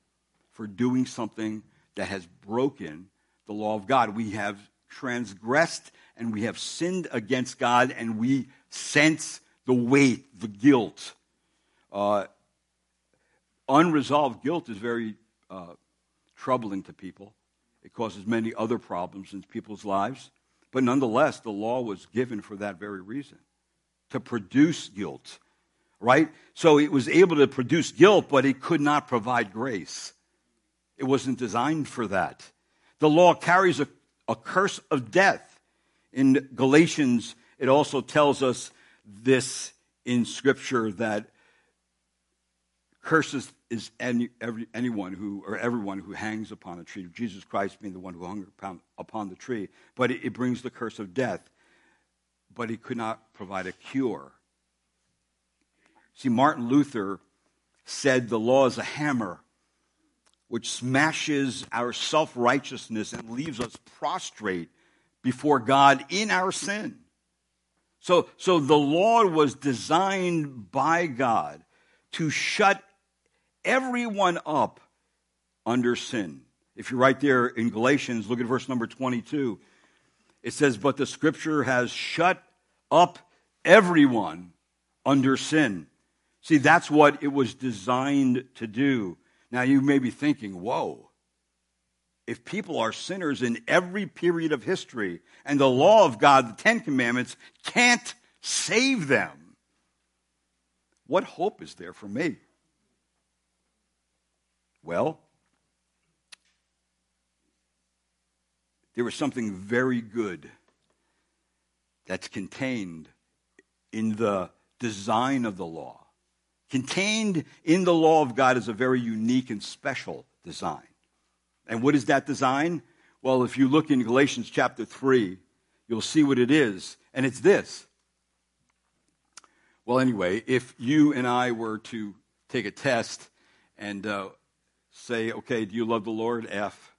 For doing something that has broken the law of God. We have transgressed and we have sinned against God and we sense the weight, the guilt. Uh, unresolved guilt is very uh, troubling to people. It causes many other problems in people's lives. But nonetheless, the law was given for that very reason to produce guilt, right? So it was able to produce guilt, but it could not provide grace. It wasn't designed for that. The law carries a, a curse of death. In Galatians, it also tells us this in Scripture that curses is any, every, anyone who, or everyone who hangs upon a tree. Jesus Christ being the one who hung upon, the tree. But it, it brings the curse of death. But he could not provide a cure. See, Martin Luther said the law is a hammer which smashes our self righteousness and leaves us prostrate before God in our sin. So, so the law was designed by God to shut everyone up under sin. If you're right there in Galatians, look at verse number 22. It says, But the scripture has shut up everyone under sin. See, that's what it was designed to do. Now, you may be thinking, whoa, if people are sinners in every period of history and the law of God, the Ten Commandments, can't save them, what hope is there for me? Well, there was something very good that's contained in the design of the law. Contained in the law of God is a very unique and special design. And what is that design? Well, if you look in Galatians chapter 3, you'll see what it is. And it's this. Well, anyway, if you and I were to take a test and uh, say, okay, do you love the Lord? F.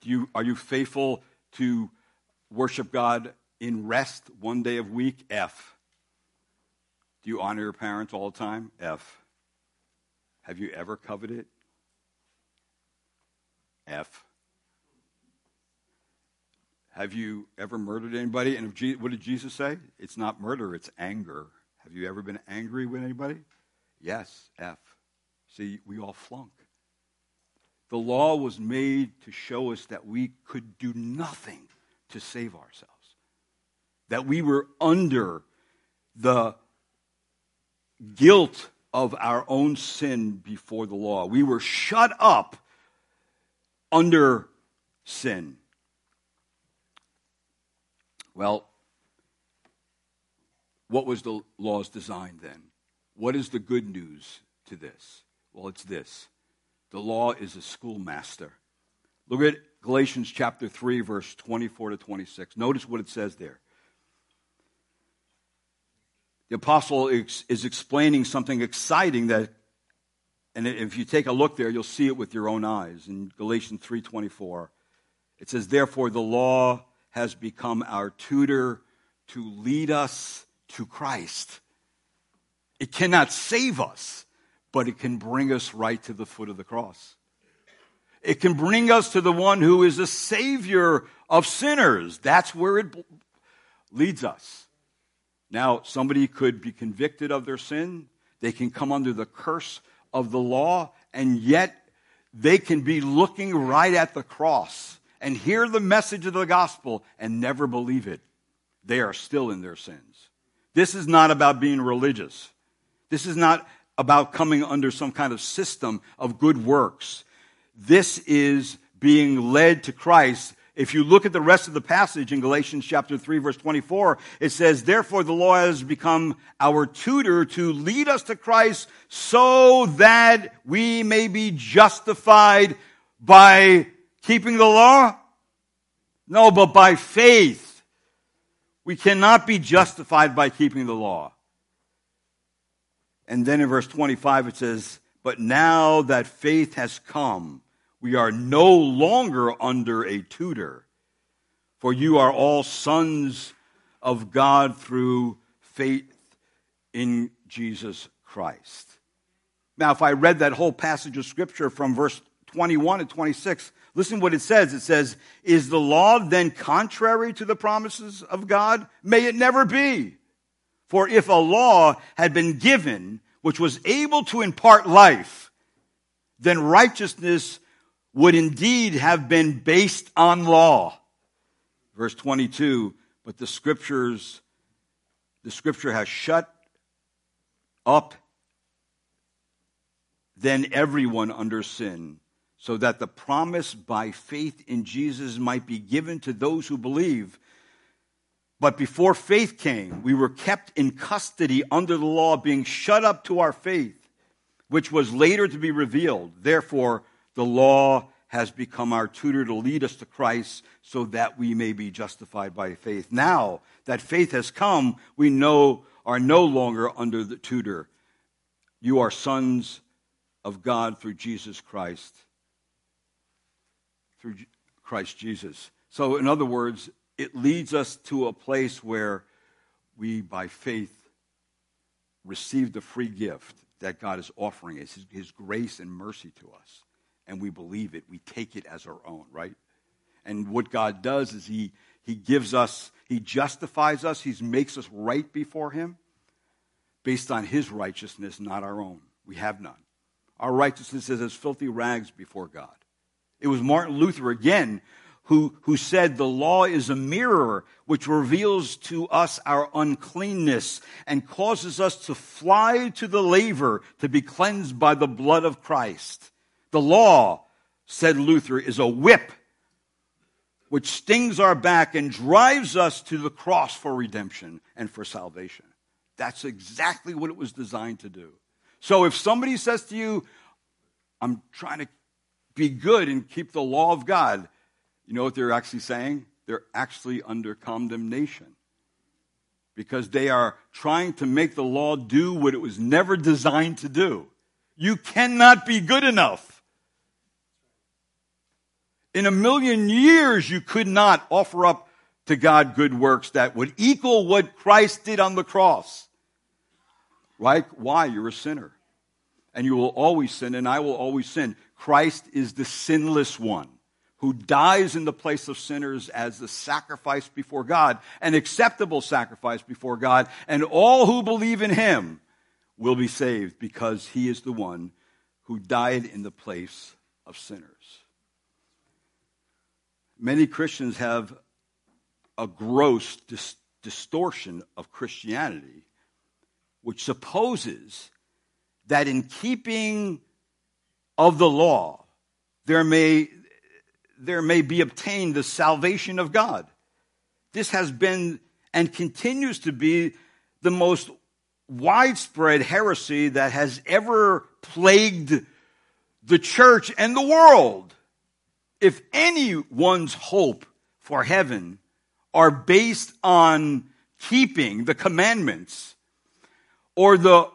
Do you, are you faithful to worship God in rest one day of week? F. Do you honor your parents all the time? F. Have you ever coveted? F. Have you ever murdered anybody? And if, what did Jesus say? It's not murder, it's anger. Have you ever been angry with anybody? Yes, F. See, we all flunk. The law was made to show us that we could do nothing to save ourselves, that we were under the guilt of our own sin before the law. We were shut up under sin. Well, what was the law's design then? What is the good news to this? Well, it's this the law is a schoolmaster. Look at Galatians chapter 3, verse 24 to 26. Notice what it says there. The apostle is explaining something exciting that and if you take a look there, you'll see it with your own eyes. In Galatians 3:24, it says, "Therefore the law has become our tutor to lead us to Christ. It cannot save us, but it can bring us right to the foot of the cross. It can bring us to the one who is a savior of sinners. That's where it leads us. Now, somebody could be convicted of their sin. They can come under the curse of the law, and yet they can be looking right at the cross and hear the message of the gospel and never believe it. They are still in their sins. This is not about being religious. This is not about coming under some kind of system of good works. This is being led to Christ if you look at the rest of the passage in Galatians chapter 3 verse 24, it says, Therefore the law has become our tutor to lead us to Christ so that we may be justified by keeping the law? No, but by faith. We cannot be justified by keeping the law. And then in verse 25 it says, But now that faith has come, we are no longer under a tutor, for you are all sons of God through faith in Jesus Christ. Now, if I read that whole passage of scripture from verse 21 to 26, listen what it says. It says, Is the law then contrary to the promises of God? May it never be. For if a law had been given which was able to impart life, then righteousness would indeed have been based on law. Verse 22, but the scriptures, the scripture has shut up then everyone under sin, so that the promise by faith in Jesus might be given to those who believe. But before faith came, we were kept in custody under the law, being shut up to our faith, which was later to be revealed. Therefore, the law has become our tutor to lead us to Christ so that we may be justified by faith. Now that faith has come, we know are no longer under the tutor. You are sons of God through Jesus Christ. Through Christ Jesus. So, in other words, it leads us to a place where we, by faith, receive the free gift that God is offering us, his, his, grace and mercy to us. And we believe it. We take it as our own, right? And what God does is He, he gives us, He justifies us, He makes us right before Him based on His righteousness, not our own. We have none. Our righteousness is as filthy rags before God. It was Martin Luther again who, who said the law is a mirror which reveals to us our uncleanness and causes us to fly to the laver to be cleansed by the blood of Christ. The law, said Luther, is a whip which stings our back and drives us to the cross for redemption and for salvation. That's exactly what it was designed to do. So if somebody says to you, I'm trying to be good and keep the law of God, you know what they're actually saying? They're actually under condemnation because they are trying to make the law do what it was never designed to do. You cannot be good enough. In a million years, you could not offer up to God good works that would equal what Christ did on the cross. Right? Why? You're a sinner and you will always sin, and I will always sin. Christ is the sinless one who dies in the place of sinners as the sacrifice before God, an acceptable sacrifice before God, and all who believe in him will be saved because he is the one who died in the place of sinners. Many Christians have a gross dis- distortion of Christianity, which supposes that in keeping of the law, there may, there may be obtained the salvation of God. This has been and continues to be the most widespread heresy that has ever plagued the church and the world. If anyone's hope for heaven are based on keeping the commandments or the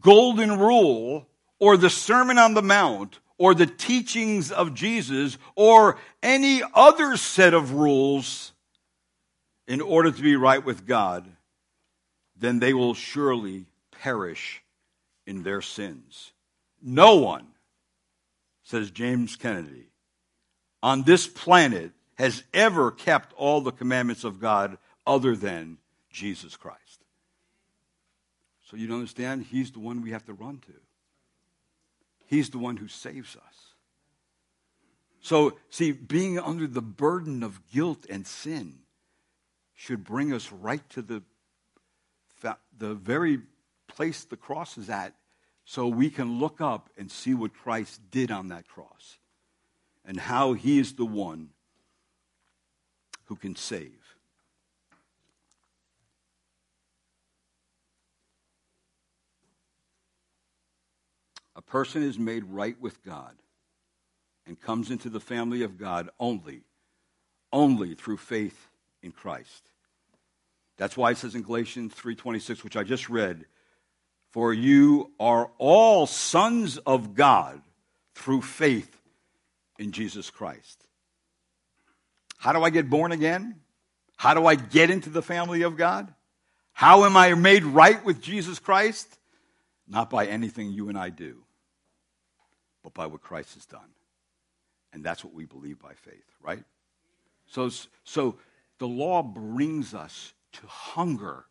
golden rule or the Sermon on the Mount or the teachings of Jesus or any other set of rules in order to be right with God, then they will surely perish in their sins. No one, says James Kennedy, on this planet has ever kept all the commandments of God other than Jesus Christ. So you understand? He's the one we have to run to. He's the one who saves us. So, see, being under the burden of guilt and sin should bring us right to the, the very place the cross is at so we can look up and see what Christ did on that cross and how he is the one who can save. A person is made right with God and comes into the family of God only, only through faith in Christ. That's why it says in Galatians 3:26, which I just read, "For you are all sons of God through faith in Jesus Christ." How do I get born again? How do I get into the family of God? How am I made right with Jesus Christ? Not by anything you and I do, but by what Christ has done. And that's what we believe by faith, right? So, so the law brings us to hunger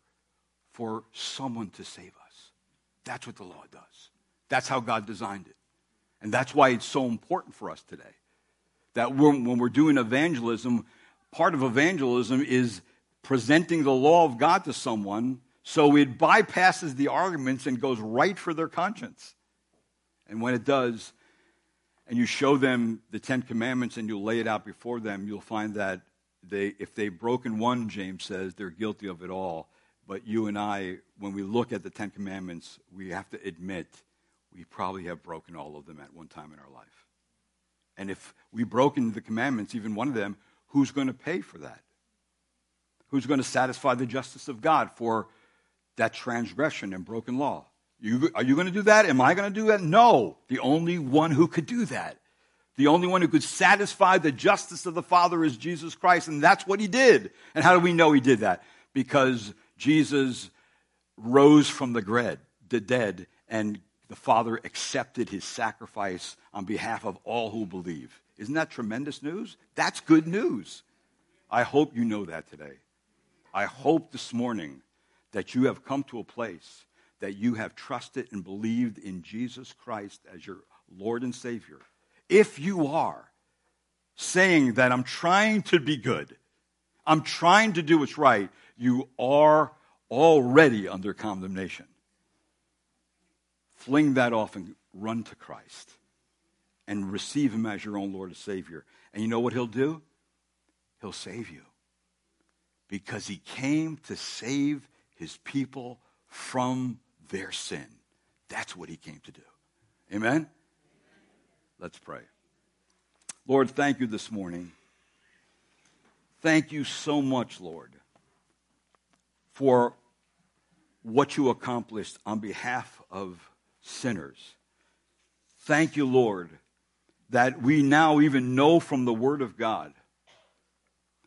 for someone to save us. That's what the law does. That's how God designed it. And that's why it's so important for us today. That when we're doing evangelism, part of evangelism is presenting the law of God to someone so it bypasses the arguments and goes right for their conscience. And when it does, and you show them the Ten Commandments and you lay it out before them, you'll find that they, if they've broken one, James says, they're guilty of it all. But you and I, when we look at the Ten Commandments, we have to admit we probably have broken all of them at one time in our life. And if we've broken the commandments, even one of them, who's going to pay for that? Who's going to satisfy the justice of God for that transgression and broken law? You, are you going to do that? Am I going to do that? No. The only one who could do that. The only one who could satisfy the justice of the Father is Jesus Christ, and that's what he did. And how do we know he did that? Because Jesus rose from the, dead, the dead, and the Father accepted his sacrifice on behalf of all who believe. Isn't that tremendous news? That's good news. I hope you know that today. I hope this morning that you have come to a place that you have trusted and believed in Jesus Christ as your Lord and Savior. If you are saying that I'm trying to be good, I'm trying to do what's right, you are already under condemnation. Fling that off and run to Christ and receive Him as your own Lord and Savior. And you know what He'll do? He'll save you because He came to save His people from their sin. That's what He came to do. Amen? Let's pray. Lord, thank you this morning. Thank you so much, Lord, for what you accomplished on behalf of sinners. Thank you, Lord, that we now even know from the Word of God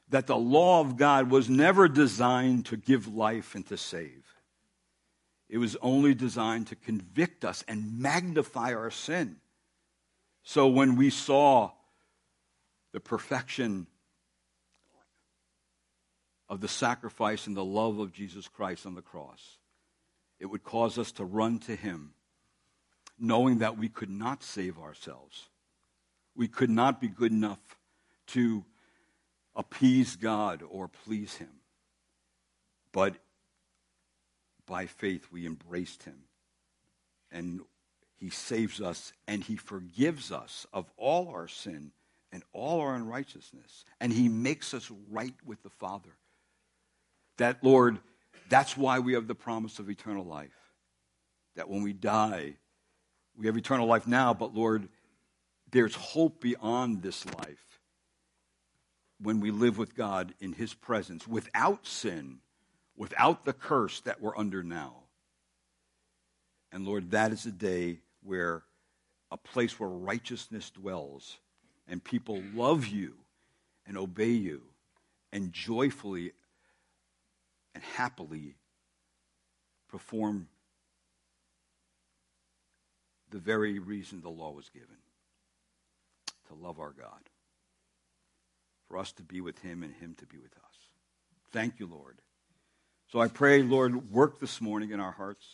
that the law of God was never designed to give life and to save. It was only designed to convict us and magnify our sin. So when we saw the perfection of the sacrifice and the love of Jesus Christ on the cross, it would cause us to run to Him, knowing that we could not save ourselves. We could not be good enough to appease God or please Him. But by faith, we embraced Him. And He saves us and He forgives us of all our sin and all our unrighteousness. And He makes us right with the Father. That, Lord, that's why we have the promise of eternal life. That when we die, we have eternal life now, but Lord, there's hope beyond this life when we live with God in His presence without sin, without the curse that we're under now. And Lord, that is a day where a place where righteousness dwells and people love you and obey you and joyfully and happily perform the very reason the law was given to love our God, for us to be with Him and Him to be with us. Thank you, Lord. So I pray, Lord, work this morning in our hearts.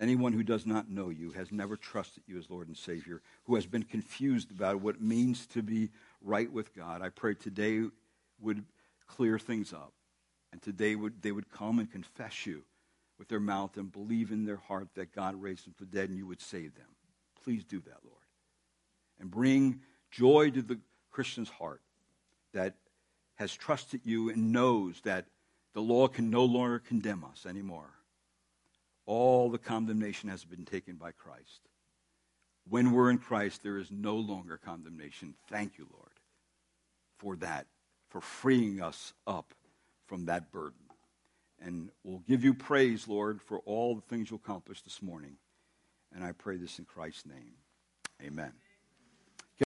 Anyone who does not know you, has never trusted you as Lord and Savior, who has been confused about what it means to be right with God, I pray today would clear things up. And today would, they would come and confess you with their mouth and believe in their heart that God raised them from the dead and you would save them. Please do that, Lord and bring joy to the Christian's heart that has trusted you and knows that the law can no longer condemn us anymore. All the condemnation has been taken by Christ. When we're in Christ, there is no longer condemnation. Thank you, Lord, for that, for freeing us up from that burden. And we'll give you praise, Lord, for all the things you accomplished this morning. And I pray this in Christ's name. Amen.